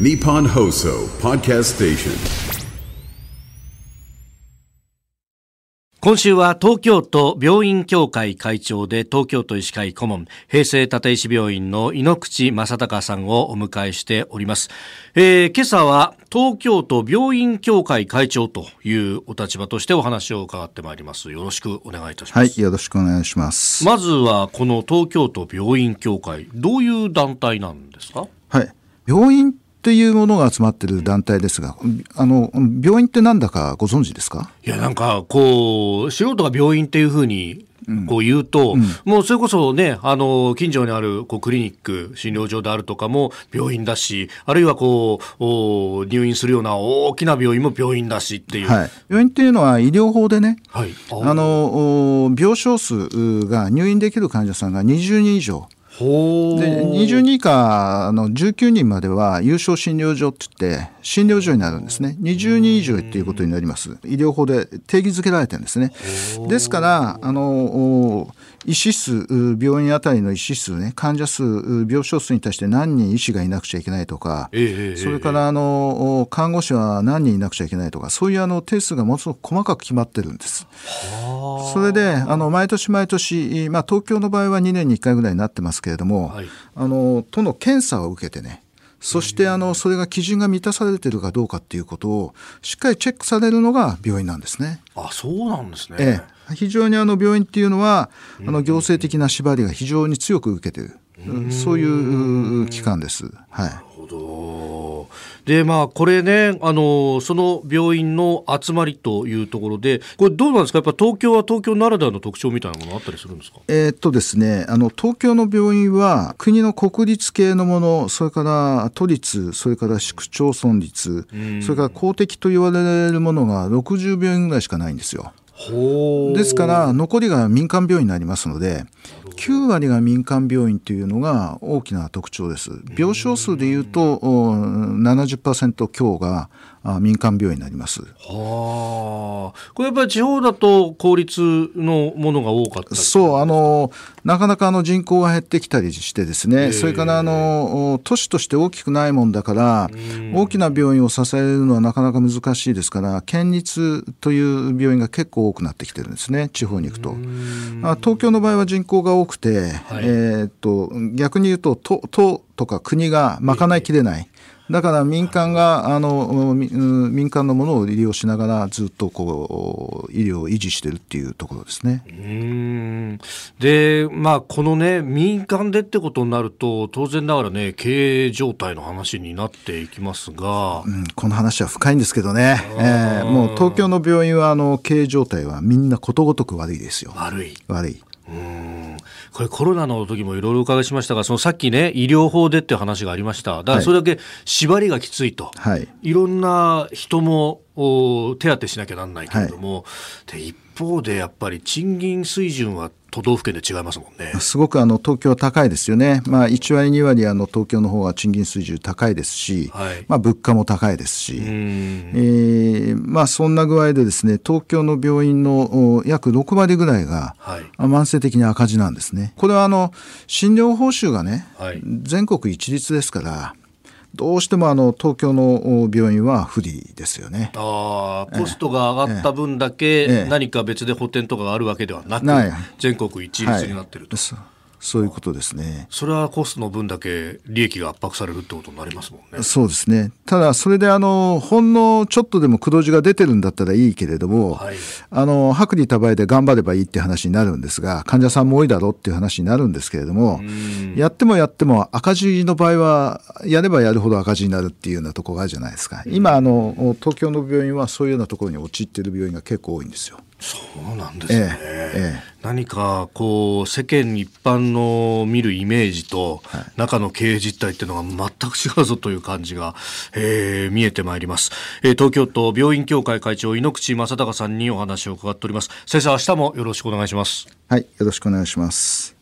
Nippon Hoso Podcast Station. 今週は東京都病院協会会長で東京都医師会顧問平成立石病院の井ノ口正隆さんをお迎えしております、えー、今朝は東京都病院協会会長というお立場としてお話を伺ってまいります。よろしくお願いいたします。はいよろしくお願いします。まずはこの東京都病院協会どういう団体なんですか？はい病院っていうものが集まってる団体ですが、あの病院ってなんだかご存知ですか？いやなんかこう素人が病院っていうふうにこう言うと、うん、もうそれこそね、あの、近所にあるこうクリニック、診療所であるとかも病院だし、あるいはこう、入院するような大きな病院も病院だしっていう。はい、病院っていうのは医療法でね、はい、あの、病床数が入院できる患者さんが20人以上、で20人以下の19人までは有償診療所って言って診療所になるんですね。20人以上っていうことになります。医療法で定義づけられてるんですね。ですからあの医師数病院あたりの医師数ね患者数病床数に対して何人医師がいなくちゃいけないとか、えー、それからあの看護師は何人いなくちゃいけないとかそういうあの定数がものすごく細かく決まってるんです。それであの毎年毎年、まあ、東京の場合は2年に1回ぐらいになってますけれども、はい、あの都の検査を受けてねそしてあのそれが基準が満たされているかどうかっていうことをしっかりチェックされるのが病院なんですね。あそうなんですね、ええ、非常にあの病院っていうのはあの行政的な縛りが非常に強く受けている、そういう機関です。はい、なるほどでまあこれねあのその病院の集まりというところでこれどうなんですか？やっぱ東京は東京ならではの特徴みたいなものあったりするんですか？えー、っとですねあの東京の病院は国の国立系のものそれから都立それから市区町村立それから公的と言われるものが60病院ぐらいしかないんですよ。ですから残りが民間病院になりますので9割が民間病院というのが大きな特徴です。病床数でいうと70%強が民間病院になります。はあ、これやっぱり地方だと公立のものが多かったそうあのなかなかあの人口が減ってきたりしてですね、それからあの都市として大きくないもんだから、大きな病院を支えるのはなかなか難しいですから県立という病院が結構多くなってきてるんですね地方に行くと。東京の場合は人口が多くて、はい、えー、っと逆に言うと都都とか国が賄いきれない。だから民間があの民間のものを利用しながらずっとこう医療を維持してるっていうところですね。うんでまあこのね民間でってことになると当然ながらね経営状態の話になっていきますが、うん、この話は深いんですけどね、えー、もう東京の病院はあの経営状態はみんなことごとく悪いですよ。悪い悪い。うんこれコロナの時もいろいろお伺いしましたがそのさっきね医療法でっていう話がありました。だからそれだけ縛りがきついと、はい、いろんな人も手当てしなきゃなんないけれども、はい、で一方でやっぱり賃金水準は都道府県で違いますもんね。すごくあの東京は高いですよね、まあ、1割、2割あの東京の方は賃金水準高いですし、はい、まあ、物価も高いですし、えーまあ、そんな具合でですね東京の病院の約6割ぐらいが、はい、慢性的に赤字なんですね。これはあの診療報酬がね、はい、全国一律ですからどうしてもあの東京の病院は不利ですよね。あコストが上がった分だけ何か別で補填とかがあるわけではなく、全国一律になってると。はいそういうことですね。それはコストの分だけ利益が圧迫されるってことになりますもんね。そうですね。ただ、それであの、ほんのちょっとでも黒字が出てるんだったらいいけれども、はい、あの、薄利多売で頑張ればいいって話になるんですが、患者さんも多いだろうっていう話になるんですけれども、やってもやっても赤字の場合は、やればやるほど赤字になるっていうようなところがあるじゃないですか。今、あの、東京の病院はそういうようなところに陥っている病院が結構多いんですよ。そうなんですね、ええ何かこう世間一般の見るイメージと中の経営実態っていうのが全く違うぞという感じが、えー、見えてまいります、えー、東京都病院協会会長井ノ口正孝さんにお話を伺っております。先生明日もよろしくお願いします。はいよろしくお願いします